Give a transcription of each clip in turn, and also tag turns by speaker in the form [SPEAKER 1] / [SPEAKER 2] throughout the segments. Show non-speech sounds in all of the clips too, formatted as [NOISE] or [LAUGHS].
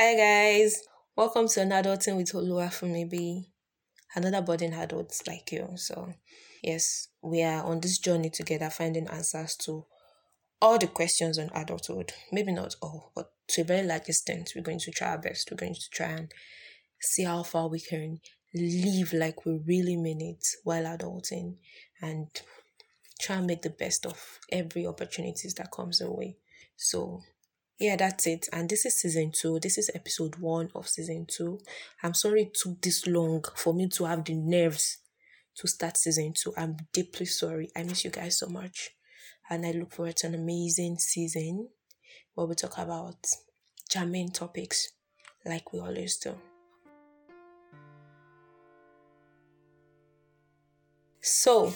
[SPEAKER 1] Hi guys, welcome to an adulting with maybe another budding adult like you. So, yes, we are on this journey together, finding answers to all the questions on adulthood. Maybe not all, but to a very large extent, we're going to try our best. We're going to try and see how far we can live like we really mean it while adulting and try and make the best of every opportunities that comes our way. So yeah, that's it. And this is season two. This is episode one of season two. I'm sorry it took this long for me to have the nerves to start season two. I'm deeply sorry. I miss you guys so much. And I look forward to an amazing season where we talk about germane topics like we always do. So,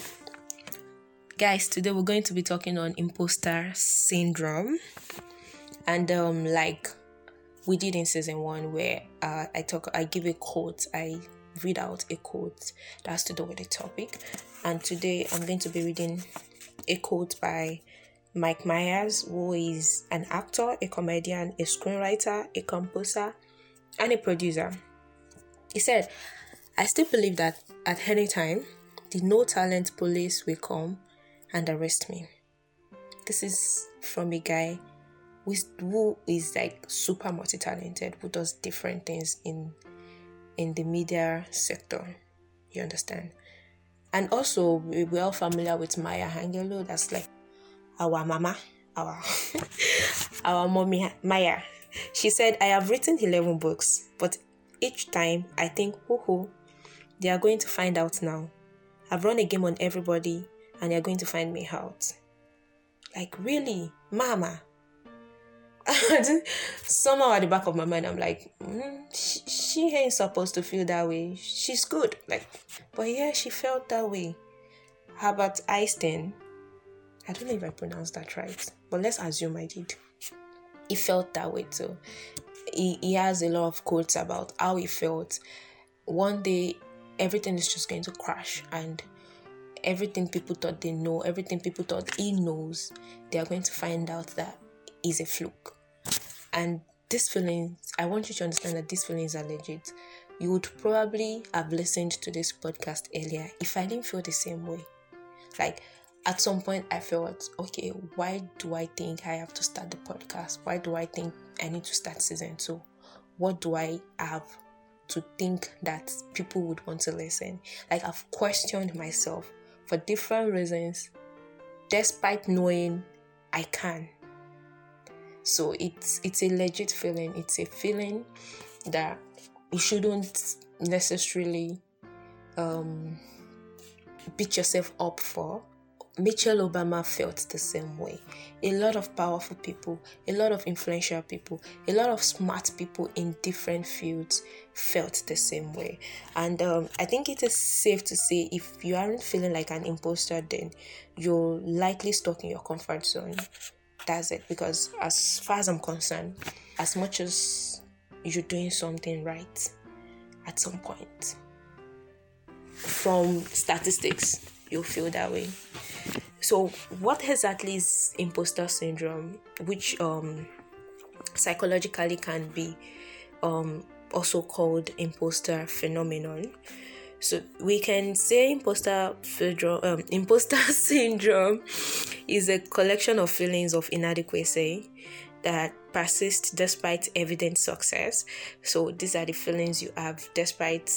[SPEAKER 1] guys, today we're going to be talking on imposter syndrome and um like we did in season one where uh, i talk i give a quote i read out a quote that has to do with the topic. And today i'm going to be reading a quote by mike myers who is an actor a comedian a screenwriter a composer and a producer. He said i still believe that at any time the no talent police will come and arrest me. This is from a guy who is like super multi-talented who does different things in in the media sector. You understand? And also we're all familiar with maya angelou. That's like our mama our [LAUGHS] our mommy maya. She said i have written 11 books but each time i think whoo they are going to find out now. I've run a game on everybody and they're going to find me out. Like really? Mama [LAUGHS] somehow at the back of my mind, I'm like, mm, she, she ain't supposed to feel that way. She's good. Like, but yeah, she felt that way. how about Einstein, I don't know if I pronounced that right, but let's assume I did. He felt that way too. He, he has a lot of quotes about how he felt. One day, everything is just going to crash, and everything people thought they know, everything people thought he knows, they are going to find out that is a fluke. And these feelings, I want you to understand that these feelings are legit. You would probably have listened to this podcast earlier if I didn't feel the same way. Like at some point, I felt, okay, why do I think I have to start the podcast? Why do I think I need to start season two? What do I have to think that people would want to listen? Like I've questioned myself for different reasons, despite knowing I can so it's it's a legit feeling it's a feeling that you shouldn't necessarily um, beat yourself up for Michelle Obama felt the same way. A lot of powerful people, a lot of influential people, a lot of smart people in different fields felt the same way. And um, I think it is safe to say if you aren't feeling like an imposter, then you're likely stuck in your comfort zone that's it. Because as far as i'm concerned as much as you're doing something right at some point from statistics you'll feel that way. So what exactly is imposter syndrome which um psychologically can be um also called imposter phenomenon? So we can say imposter syndrome, um, imposter [LAUGHS] syndrome is a collection of feelings of inadequacy that persist despite evident success. So these are the feelings you have despite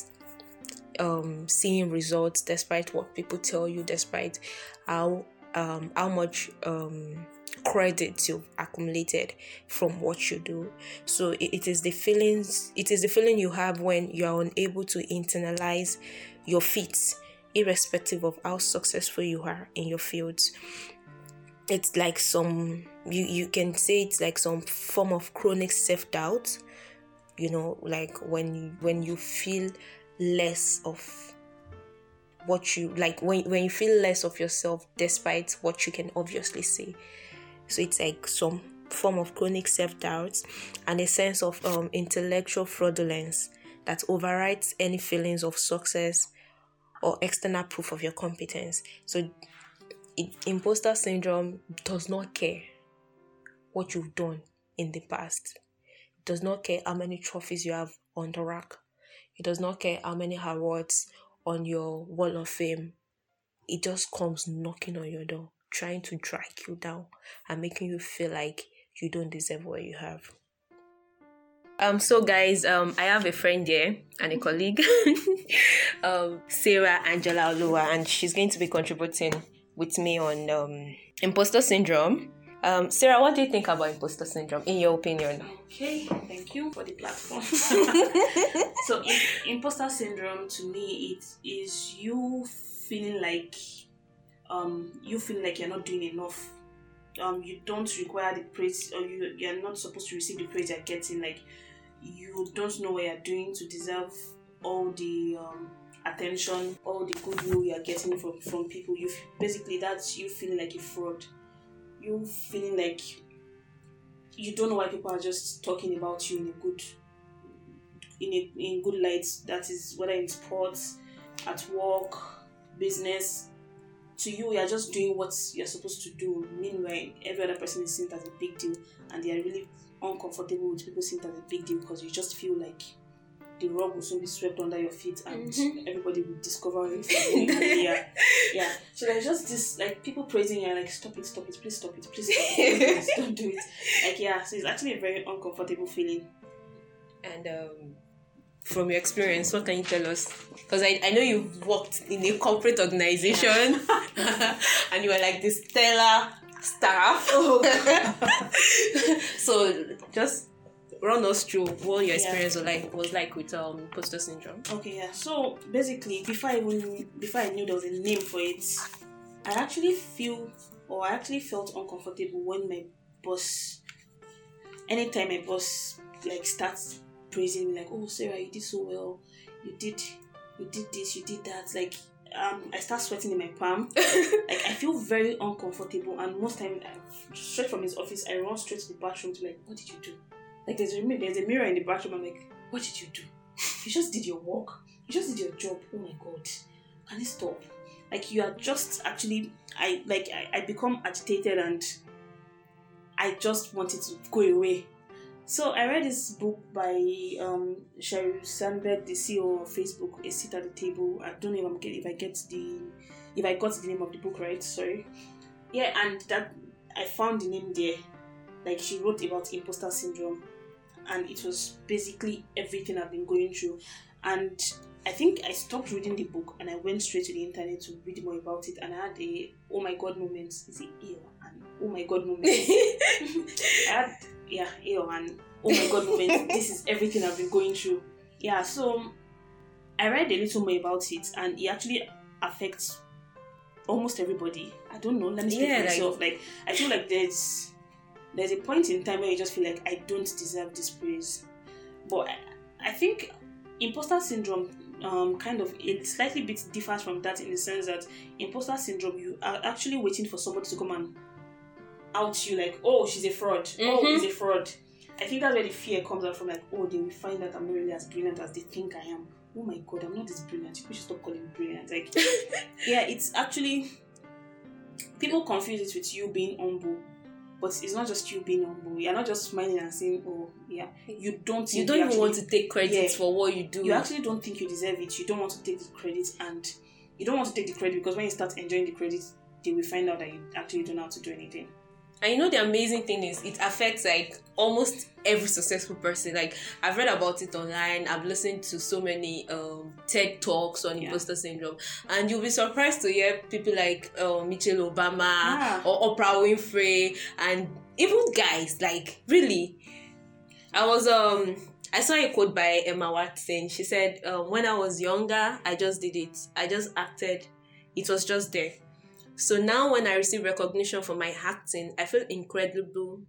[SPEAKER 1] um, seeing results, despite what people tell you, despite how um, how much um, credit you've accumulated from what you do. So it, it is the feelings, it is the feeling you have when you are unable to internalize your feats, irrespective of how successful you are in your fields. It's like some you you can say it's like some form of chronic self doubt. You know, like when you, when you feel less of what you like when when you feel less of yourself despite what you can obviously see. so it's like some form of chronic self doubt and a sense of um, intellectual fraudulence that overrides any feelings of success or external proof of your competence. So, imposter syndrome does not care what you've done in the past, It does not care how many trophies you have on the rack. It does not care how many awards on your wall of fame. It just comes knocking on your door, trying to drag you down and making you feel like you don't deserve what you have. Um, so guys, um, I have a friend here and a colleague, [LAUGHS] um, Sarah Angela Olua, and she's going to be contributing with me on um imposter syndrome. Um, Sarah, what do you think about imposter syndrome, in your opinion?
[SPEAKER 2] Okay, thank you for the platform. [LAUGHS] so, in, imposter syndrome to me, it is you feeling like um you feel like you're not doing enough. Um, you don't require the praise, or you you're not supposed to receive the praise you're getting. Like you don't know what you're doing to deserve all the um, attention, all the goodwill you're getting from from people. You basically that's you feeling like a fraud. You feeling like you don't know why people are just talking about you in a good in a in good light. That is whether in sports, at work, business. To you, you're just doing what you're supposed to do. Meanwhile, every other person is seen as a big deal, and they are really uncomfortable with people seeing it as a big deal because you just feel like the rug will soon be swept under your feet and mm-hmm. everybody will discover it. [LAUGHS] yeah, yeah. So there's just this like people praising you like stop it, stop it, please stop it, please stop it, [LAUGHS] don't do it. Like yeah, so it's actually a very uncomfortable feeling.
[SPEAKER 1] And um, from your experience, what can you tell us? Because I, I know you've worked in a corporate organization [LAUGHS] and you were like this stellar staff. Oh. so just run us through what your experience yeah. was like was like with um imposter syndrome.
[SPEAKER 2] Okay, yeah. So basically, before I even before I knew there was a name for it, I actually feel or I actually felt uncomfortable when my boss, anytime my boss like starts praising me like, "Oh, Sarah, you did so well. You did, you did this, you did that." Like, um, I start sweating in my palm. [LAUGHS] like, I feel very uncomfortable, and most time, straight from his office, I run straight to the bathroom to like, "What did you do?" Like, there's a there's a mirror in the bathroom. I'm like, "What did you do? [LAUGHS] You just did your work. You just did your job. Oh my god, can you stop?" Like, you are just actually, I like, I, I become agitated and I just wanted to go away so I read this book by um, Sheryl Sandberg, the CEO of Facebook, A Seat at the Table. I don't know if get, if I get the if I got the name of the book right. Sorry. Yeah, and that I found the name there. Like she wrote about imposter syndrome, and it was basically everything I've been going through. And I think I stopped reading the book and I went straight to the internet to read more about it. And I had a oh my god moments. Is it ew? And oh my god moments. [LAUGHS] I had yeah, ew and oh my god moment. [LAUGHS] this is everything I've been going through. Yeah, so I read a little more about it and it actually affects almost everybody. I don't know, let me speak yeah, for myself. Like, like I feel like there's there's a point in time where you just feel like I don't deserve this praise. But I, I think imposter syndrome um, kind of it slightly bit differs from that in the sense that imposter syndrome you are actually waiting for somebody to come and out you like oh she's a fraud. Oh, mm-hmm. oh he's a fraud. I think that's where the fear comes out from like oh they will find that I'm not really as brilliant as they think I am. Oh my god I'm not as brilliant. You should stop calling brilliant. Like [LAUGHS] yeah it's actually people confuse it with you being humble but it's not just you being humble. You're not just smiling and saying, "Oh, yeah." You don't.
[SPEAKER 1] You don't even actually, want to take credit yeah, for what you do.
[SPEAKER 2] You actually don't think you deserve it. You don't want to take the credit, and you don't want to take the credit because when you start enjoying the credit, they will find out that you actually don't know how to do anything.
[SPEAKER 1] And you know the amazing thing is it affects like almost every successful person. Like I've read about it online. I've listened to so many um, TED talks on yeah. imposter syndrome, and you'll be surprised to hear people like uh, Michelle Obama yeah. or Oprah Winfrey, and even guys. Like really, I was um I saw a quote by Emma Watson. She said, um, "When I was younger, I just did it. I just acted. It was just there." So now when I receive recognition for my acting, I feel incredible,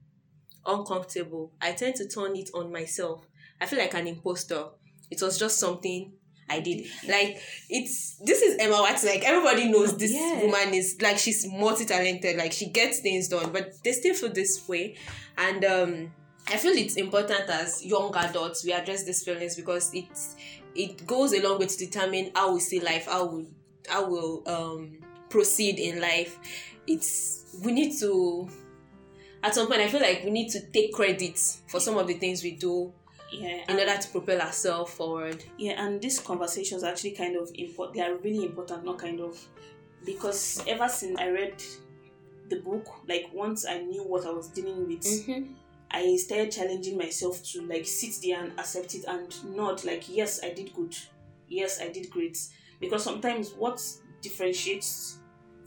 [SPEAKER 1] uncomfortable. I tend to turn it on myself. I feel like an imposter. It was just something I did. Like it's this is Emma Watson. Like everybody knows this yeah. woman is like she's multi talented. Like she gets things done, but they still feel this way. And um I feel it's important as young adults we address these feelings because it it goes a long way to determine how we see life, how we how will um proceed in life it's we need to at some point I feel like we need to take credit for some of the things we do
[SPEAKER 2] yeah
[SPEAKER 1] in order to propel ourselves forward.
[SPEAKER 2] Yeah, and these conversations are actually kind of important. They are really important, not kind of, because ever since I read the book, like once I knew what I was dealing with,
[SPEAKER 1] Mm-hmm.
[SPEAKER 2] I started challenging myself to like sit there and accept it and not like yes I did good, yes I did great. Because sometimes what differentiates,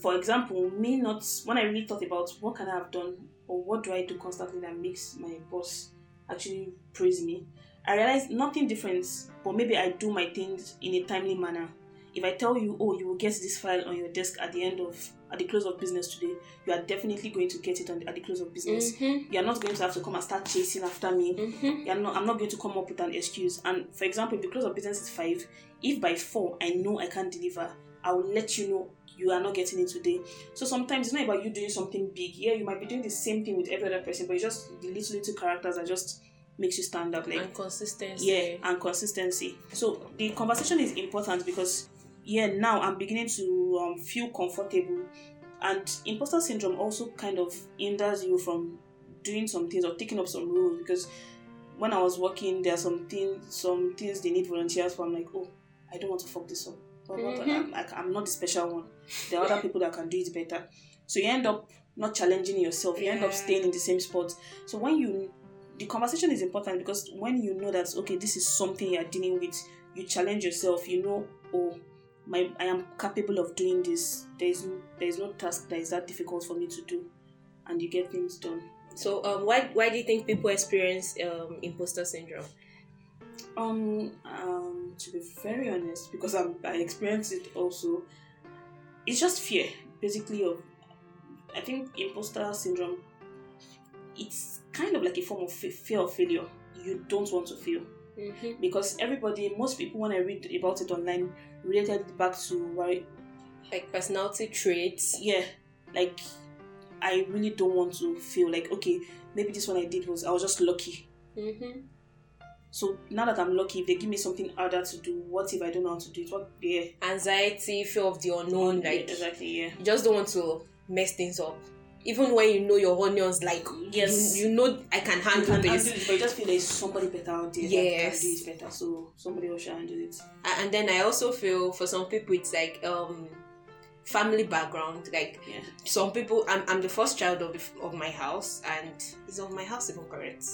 [SPEAKER 2] for example, me not when I really thought about what can I have done or what do I do constantly that makes my boss actually praise me, I realized nothing different, but maybe I do my things in a timely manner. If I tell you, oh, you will get this file on your desk at the end of at the close of business today, you are definitely going to get it on the, at the close of business.
[SPEAKER 1] Mm-hmm.
[SPEAKER 2] You're not going to have to come and start chasing after me.
[SPEAKER 1] Mm-hmm.
[SPEAKER 2] You're not, I'm not going to come up with an excuse. And for example, if the close of business is five, if by four I know I can't deliver, I will let you know you are not getting it today. So sometimes it's not about you doing something big. Yeah, you might be doing the same thing with every other person, but it's just the little little characters that just makes you stand up. Like
[SPEAKER 1] And consistency.
[SPEAKER 2] yeah and consistency so the conversation is important because yeah now i'm beginning to um, feel comfortable and imposter syndrome also kind of hinders you from doing some things or taking up some roles because when i was working there are some things some things they need volunteers for i'm like oh i don't want to fuck this up
[SPEAKER 1] Mhm.
[SPEAKER 2] I'm, like, I'm not the special one there are other people that can do it better. So you end up not challenging yourself. You end up staying in the same spot. So when you the conversation is important because when you know that okay this is something you're dealing with you challenge yourself. You know oh my i am capable of doing this. There is there is no task that is that difficult for me to do. And you get things done.
[SPEAKER 1] So um, why why do you think people experience um, imposter syndrome?
[SPEAKER 2] um um to be very honest because I'm, i experienced it also it's just fear basically of i think imposter syndrome it's kind of like a form of fe- fear of failure you don't want to fail
[SPEAKER 1] Mm-hmm.
[SPEAKER 2] because everybody, most people, when I read about it online, related it back to why,
[SPEAKER 1] Like personality traits.
[SPEAKER 2] yeah, like I really don't want to feel like okay, maybe this one I did was I was just lucky.
[SPEAKER 1] Mm-hmm.
[SPEAKER 2] So now that I'm lucky, if they give me something harder to do, what if I don't know how to do it? What yeah,
[SPEAKER 1] Anxiety, fear of the unknown.
[SPEAKER 2] Yeah,
[SPEAKER 1] Like
[SPEAKER 2] exactly, yeah.
[SPEAKER 1] you just don't want to mess things up. Even when you know your onions, like
[SPEAKER 2] Yes.
[SPEAKER 1] you, you know I can
[SPEAKER 2] You
[SPEAKER 1] handle
[SPEAKER 2] can
[SPEAKER 1] this.
[SPEAKER 2] handle it, but you just feel there's somebody better out there
[SPEAKER 1] Yes.
[SPEAKER 2] that can do it better. So somebody else should handle it.
[SPEAKER 1] And then I also feel for some people it's like um family background. Like
[SPEAKER 2] Yeah.
[SPEAKER 1] some people, I'm, I'm the first child of the, of my house, and is of my house even correct?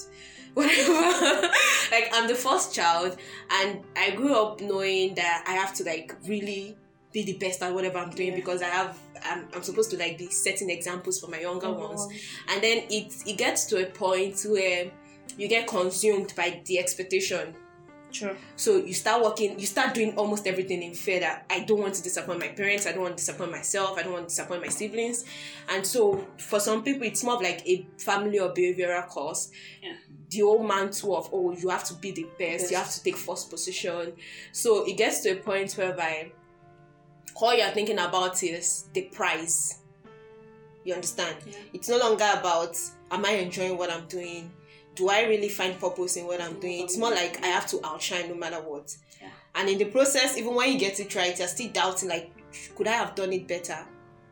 [SPEAKER 1] Whatever. [LAUGHS] like I'm the first child, and I grew up knowing that I have to like really be the best at whatever I'm doing
[SPEAKER 2] Yeah.
[SPEAKER 1] because I have I'm, I'm supposed to like be setting examples for my younger
[SPEAKER 2] Oh,
[SPEAKER 1] ones and then it it gets to a point where you get consumed by the expectation
[SPEAKER 2] Sure.
[SPEAKER 1] so you start working, you start doing almost everything in fear that I don't want to disappoint my parents, I don't want to disappoint myself, I don't want to disappoint my siblings. And so for some people, it's more of like a family or behavioral course.
[SPEAKER 2] Yeah.
[SPEAKER 1] The old mantle of, oh, you have to be the best, you have to take first position. So it gets to a point whereby all you're thinking about is the prize. You understand?
[SPEAKER 2] Yeah.
[SPEAKER 1] It's no longer about, am I enjoying what I'm doing? Do I really find purpose in what I'm doing? It's more like I have to outshine no matter what.
[SPEAKER 2] Yeah.
[SPEAKER 1] And in the process, even when you get it right, you're still doubting like, could I have done it better?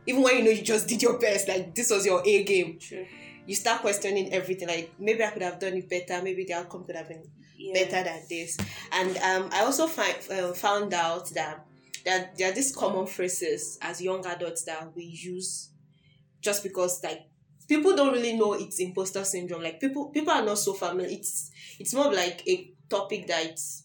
[SPEAKER 1] Even when you know you just did your best, like this was your A game,
[SPEAKER 2] Sure.
[SPEAKER 1] you start questioning everything. Like maybe I could have done it better. Maybe the outcome could have been
[SPEAKER 2] Yeah.
[SPEAKER 1] better than this. And um, I also find uh, found out that that there are these common phrases as young adults that we use just because like people don't really know it's imposter syndrome. Like people people are not so familiar. It's it's more of like a topic that's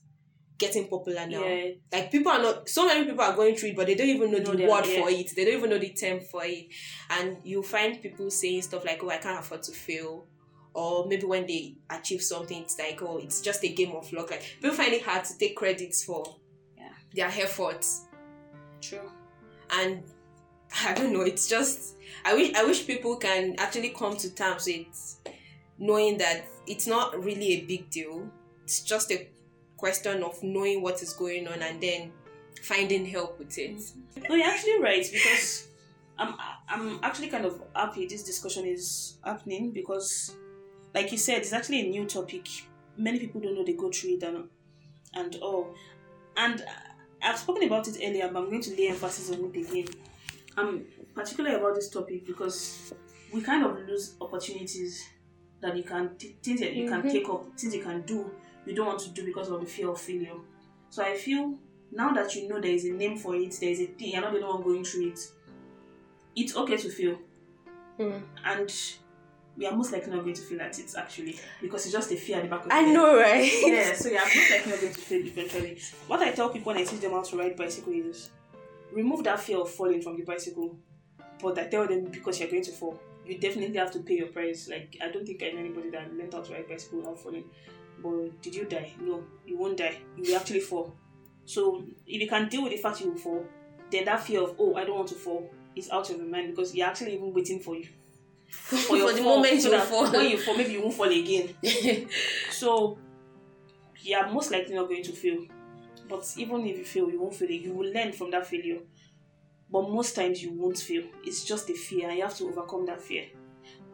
[SPEAKER 1] getting popular now.
[SPEAKER 2] Yeah.
[SPEAKER 1] Like people are not so many people are going through it, but they don't even know
[SPEAKER 2] No,
[SPEAKER 1] the word
[SPEAKER 2] yeah.
[SPEAKER 1] for it. They don't even know the term for it. And you find people saying stuff like, "Oh, I can't afford to fail," or maybe when they achieve something, it's like, "Oh, it's just a game of luck." Like people find it hard to take credits for
[SPEAKER 2] Yeah.
[SPEAKER 1] their efforts,
[SPEAKER 2] True.
[SPEAKER 1] and [LAUGHS] I don't know. It's just I wish I wish people can actually come to terms with knowing that it's not really a big deal. It's just a question of knowing what is going on and then finding help with it. Mm-hmm.
[SPEAKER 2] No, you're actually right because I'm I'm actually kind of happy this discussion is happening because, like you said, it's actually a new topic. Many people don't know they go through it and and all. And I've spoken about it earlier, but I'm going to lay emphasis on it again. I'm particular about this topic because we kind of lose opportunities that you can t- things that you
[SPEAKER 1] Mhm.
[SPEAKER 2] can take up, things you can do, you don't want to do because of the fear of failure. So I feel now that you know there is a name for it, there is a thing, you're not the only one going through it. It's okay to fail,
[SPEAKER 1] Mm.
[SPEAKER 2] and we are most likely not going to fail at it actually because it's just a fear at the back of
[SPEAKER 1] I
[SPEAKER 2] head.
[SPEAKER 1] I know, right?
[SPEAKER 2] yeah, [LAUGHS] so yeah, I'm most likely not going to fail eventually. What I tell people when I teach them how to ride bicycle is remove that fear of falling from the bicycle. But I tell them because you're going to fall, you definitely have to pay your price. Like I don't think I know anybody that learned how to ride bicycle without falling. But did you die? No, you won't die. You will actually fall. So if you can deal with the fact you will fall, then that fear of oh I don't want to fall is out of your mind because you're actually even waiting for you. [LAUGHS]
[SPEAKER 1] For,
[SPEAKER 2] your
[SPEAKER 1] the
[SPEAKER 2] fall,
[SPEAKER 1] moment
[SPEAKER 2] so
[SPEAKER 1] you fall.
[SPEAKER 2] When you fall, maybe you won't fall again. [LAUGHS] So you're most likely not going to fail. But even if you fail, you won't fail. You will learn from that failure. But most times you won't fail. It's just a fear, and you have to overcome that fear.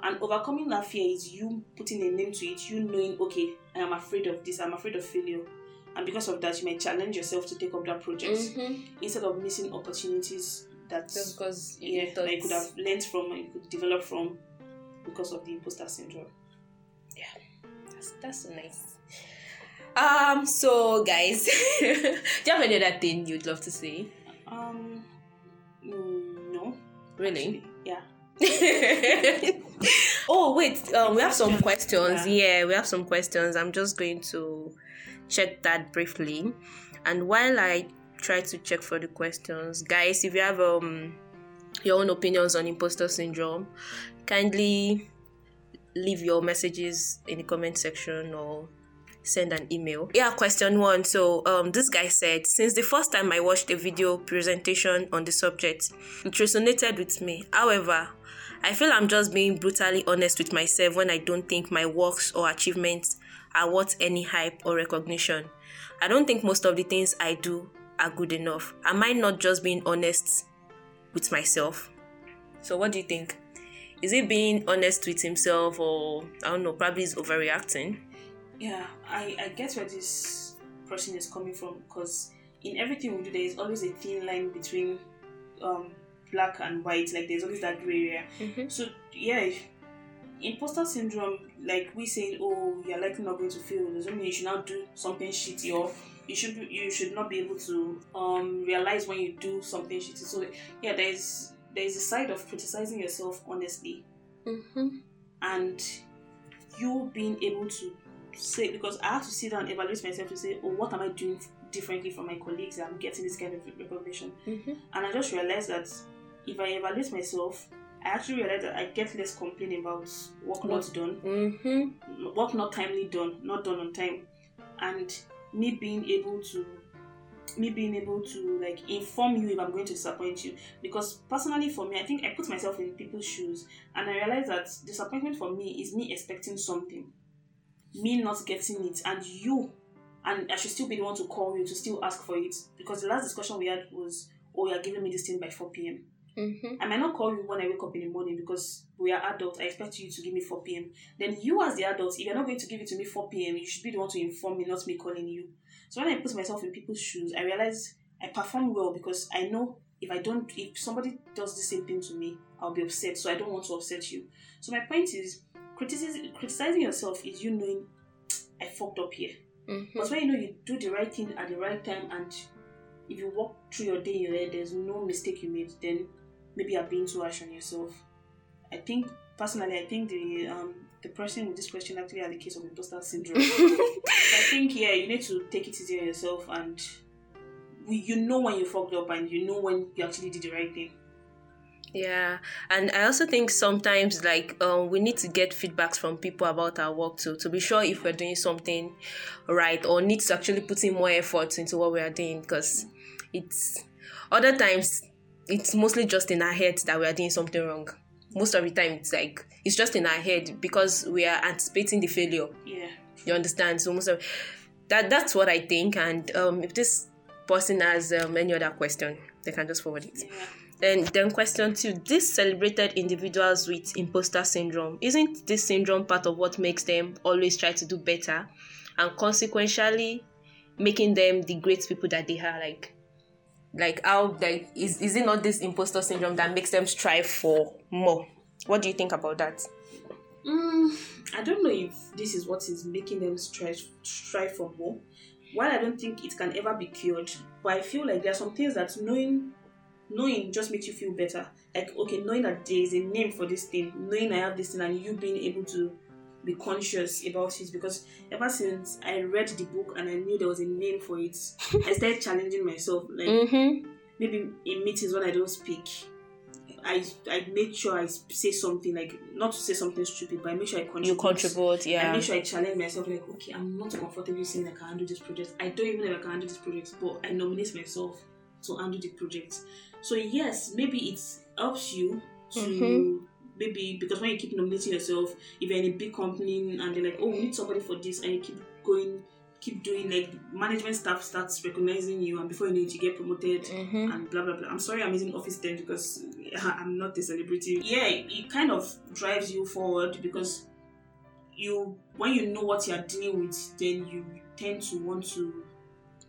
[SPEAKER 2] And overcoming that fear is you putting a name to it, you knowing, okay, I am afraid of this, I'm afraid of failure. And because of that, you may challenge yourself to take up that project
[SPEAKER 1] Mhm.
[SPEAKER 2] instead of missing opportunities that
[SPEAKER 1] Just because you
[SPEAKER 2] yeah, that you could have learned from and you could develop from because of the imposter syndrome.
[SPEAKER 1] Yeah, that's, that's nice. Um. So, guys, [LAUGHS] do you have any other thing you'd love to say?
[SPEAKER 2] Um, no.
[SPEAKER 1] Really?
[SPEAKER 2] actually, Yeah. [LAUGHS]
[SPEAKER 1] oh wait, um, we have some questions.
[SPEAKER 2] Yeah.
[SPEAKER 1] Yeah, we have some questions. I'm just going to check that briefly, and while I try to check for the questions, guys, if you have um your own opinions on imposter syndrome, kindly leave your messages in the comment section or send an email. Yeah, question one. So, um, this guy said, since the first time I watched a video presentation on the subject, it resonated with me. However, I feel I'm just being brutally honest with myself when I don't think my works or achievements are worth any hype or recognition. I don't think most of the things I do are good enough. Am I not just being honest with myself? So, what do you think? Is he being honest with himself, or I don't know, probably he's overreacting?
[SPEAKER 2] Yeah, I, I get where this person is coming from because in everything we do, there is always a thin line between um, black and white. Like, there's always that gray area.
[SPEAKER 1] Mm-hmm.
[SPEAKER 2] So, yeah, imposter syndrome, like we saying, oh, you're likely not going to fail, doesn't mean you should not do something shitty or you should be, you should not be able to um realize when you do something shitty. So yeah, there's there's a side of criticizing yourself honestly
[SPEAKER 1] Mm-hmm.
[SPEAKER 2] and you being able to say because I have to sit down and evaluate myself to say, oh, what am I doing differently from my colleagues? that I'm getting this kind of recognition,
[SPEAKER 1] Mm-hmm.
[SPEAKER 2] and I just realized that if I evaluate myself, I actually realize that I get less complaining about work not done,
[SPEAKER 1] Mm-hmm.
[SPEAKER 2] work not timely done, not done on time, and me being able to me being able to like inform you if I'm going to disappoint you. Because personally for me, I think I put myself in people's shoes and I realize that disappointment for me is me expecting something, me not getting it, and you and I should still be the one to call you to still ask for it. Because the last discussion we had was, Oh, you're giving me this thing by 4 p.m.
[SPEAKER 1] Mm-hmm.
[SPEAKER 2] I might not call you when I wake up in the morning because we are adults. I expect you to give me 4 p.m. Then you, as the adult, if you're not going to give it to me 4 p.m., you should be the one to inform me, not me calling you. So when I put myself in people's shoes, I realize I perform well because I know if I don't, if somebody does the same thing to me, I'll be upset. So I don't want to upset you. So my point is, criticizing criticizing yourself is you knowing I fucked up here.
[SPEAKER 1] Mm-hmm.
[SPEAKER 2] But when you know you do the right thing at the right time and if you walk through your day in your head, there's no mistake you made, then maybe you're being too harsh on yourself. I think personally, I think the um the person with this question actually had a case of imposter syndrome. [LAUGHS] I think yeah, you need to take it easy on yourself and we, you know when you fucked up and you know when you actually did the right thing.
[SPEAKER 1] Yeah, and I also think sometimes like um, we need to get feedbacks from people about our work too to be sure if we're doing something right or need to actually put in more effort into what we are doing because it's other times it's mostly just in our heads that we are doing something wrong. Most of the time it's like it's just in our head because we are anticipating the failure.
[SPEAKER 2] Yeah.
[SPEAKER 1] You understand? So most of that that's what I think. And um, if this person has um, any other question, they can just forward it.
[SPEAKER 2] Yeah.
[SPEAKER 1] And then question two: These celebrated individuals with imposter syndrome isn't this syndrome part of what makes them always try to do better, and consequentially making them the great people that they are? Like, like how like is is it not this imposter syndrome that makes them strive for more? What do you think about that?
[SPEAKER 2] Mm, I don't know if this is what is making them strive strive for more. While I don't think it can ever be cured, but I feel like there are some things that knowing knowing just makes you feel better. Like okay, knowing that there is a name for this thing, knowing I have this thing, and you being able to be conscious about it. Because ever since I read the book and I knew there was a name for it, I started challenging myself. Like
[SPEAKER 1] Mm-hmm.
[SPEAKER 2] maybe in meetings when I don't speak, I I make sure I say something like not to say something stupid, but I make sure I contribute.
[SPEAKER 1] You contribute, yeah.
[SPEAKER 2] I make sure I challenge myself like, okay, I'm not comfortable saying I can handle this project. I don't even know if I can handle this project, but I nominate myself to handle the project. So yes, maybe it helps you to
[SPEAKER 1] Mhm.
[SPEAKER 2] maybe because when you keep nominating yourself, if you're in a big company and they're like, oh, we need somebody for this, and you keep going, keep doing like management staff starts recognizing you, and before you know it, you get promoted
[SPEAKER 1] Mm-hmm.
[SPEAKER 2] and blah blah blah. I'm sorry I'm using office terms because [LAUGHS] I'm not a celebrity. Yeah, it, kind of drives you forward because you when you know what you're dealing with, then you tend to want to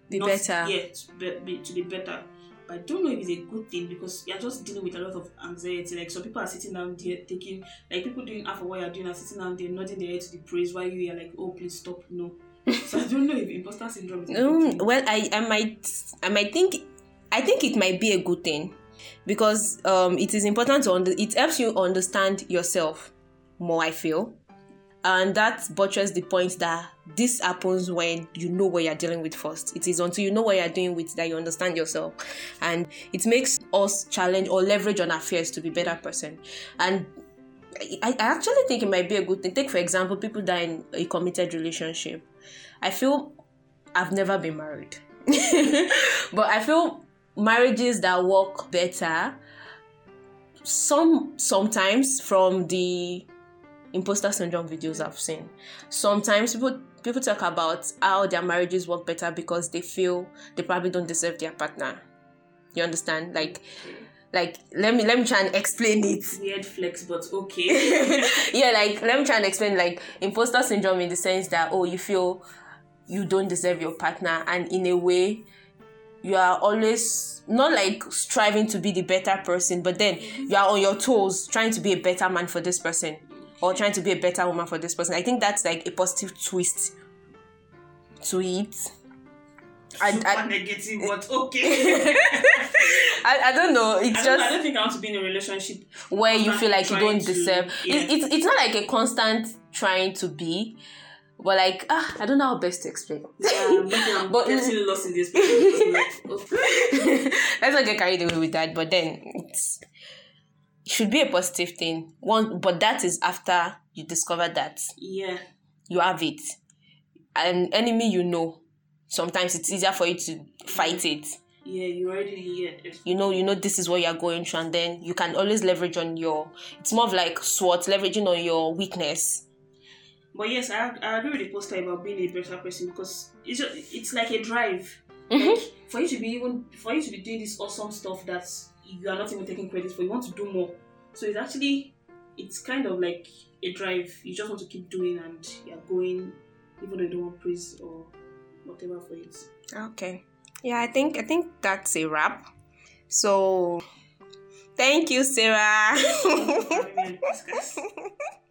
[SPEAKER 1] Be
[SPEAKER 2] not-
[SPEAKER 1] better.
[SPEAKER 2] Yeah, to be- to be better. But I don't know if it's a good thing because you're just dealing with a lot of anxiety. Like some people are sitting down there taking like people doing half of what you're doing are sitting down there nodding their head to the praise while you are like, oh please stop, no. [LAUGHS] so I don't know if imposter syndrome is
[SPEAKER 1] Um, well, I, I might I might think I think it might be a good thing because um, it is important to under, it helps you understand yourself more. I feel, and that buttress the point that this happens when you know what you're dealing with first. It is until you know what you're doing with that you understand yourself, and it makes us challenge or leverage on our fears to be better person. And I, I actually think it might be a good thing. Take for example, people that are in a committed relationship. I feel I've never been married. [LAUGHS] but I feel marriages that work better some sometimes from the imposter syndrome videos I've seen. Sometimes people people talk about how their marriages work better because they feel they probably don't deserve their partner. You understand? Like like let me let me try and explain it
[SPEAKER 2] Weird flex, but okay. [LAUGHS]
[SPEAKER 1] yeah, like let me try and explain like imposter syndrome in the sense that oh you feel you don't deserve your partner and in a way you are always not like striving to be the better person, but then you are on your toes trying to be a better man for this person or trying to be a better woman for this person. I think that's like a positive twist to it. I,
[SPEAKER 2] Super
[SPEAKER 1] I,
[SPEAKER 2] negative, but [LAUGHS] okay.
[SPEAKER 1] I, I don't know. It's
[SPEAKER 2] I
[SPEAKER 1] just
[SPEAKER 2] I don't think I want to be in a relationship
[SPEAKER 1] where you feel like you don't
[SPEAKER 2] to-
[SPEAKER 1] deserve
[SPEAKER 2] yeah.
[SPEAKER 1] it, it's, it's not like a constant trying to be but like ah, i don't know how best to explain
[SPEAKER 2] Yeah, I'm I'm [LAUGHS]
[SPEAKER 1] But-
[SPEAKER 2] getting lost in this. Like, [LAUGHS] okay.
[SPEAKER 1] let's not get carried away with that but then it's it should be a positive thing one but that is after you discover that
[SPEAKER 2] Yeah,
[SPEAKER 1] you have it an enemy you know sometimes it's easier for you to fight it
[SPEAKER 2] yeah, you already yeah.
[SPEAKER 1] you know you know this is what you're going through and then you can always leverage on your it's more of like SWOT leveraging on your weakness
[SPEAKER 2] But yes, I, I agree with the poster about being a better person because it's just, it's like a drive.
[SPEAKER 1] Mhm.
[SPEAKER 2] Like for you to be even for you to be doing this awesome stuff that you are not even taking credit for, you want to do more. So it's actually it's kind of like a drive. You just want to keep doing and you're going even though you don't want praise or whatever for it.
[SPEAKER 1] Okay. Yeah, I think I think that's a wrap. So thank you, Sarah. [LAUGHS] [LAUGHS]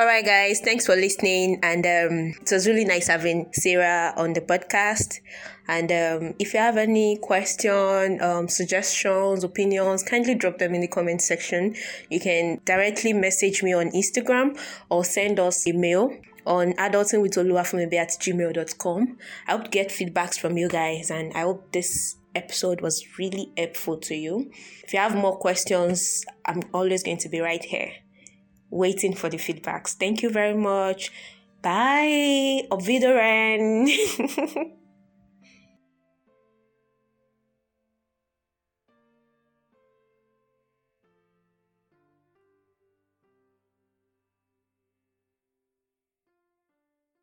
[SPEAKER 1] All right, guys. Thanks for listening, and um, it was really nice having Sarah on the podcast. And um, if you have any question, um, suggestions, opinions, kindly drop them in the comment section. You can directly message me on Instagram or send us a mail on adultingwitholuwafumebe at gmail.com. I hope to get feedbacks from you guys, and I hope this episode was really helpful to you. If you have more questions, I'm always going to be right here waiting for the feedbacks. Thank you very much. Bye. Auf. [LAUGHS]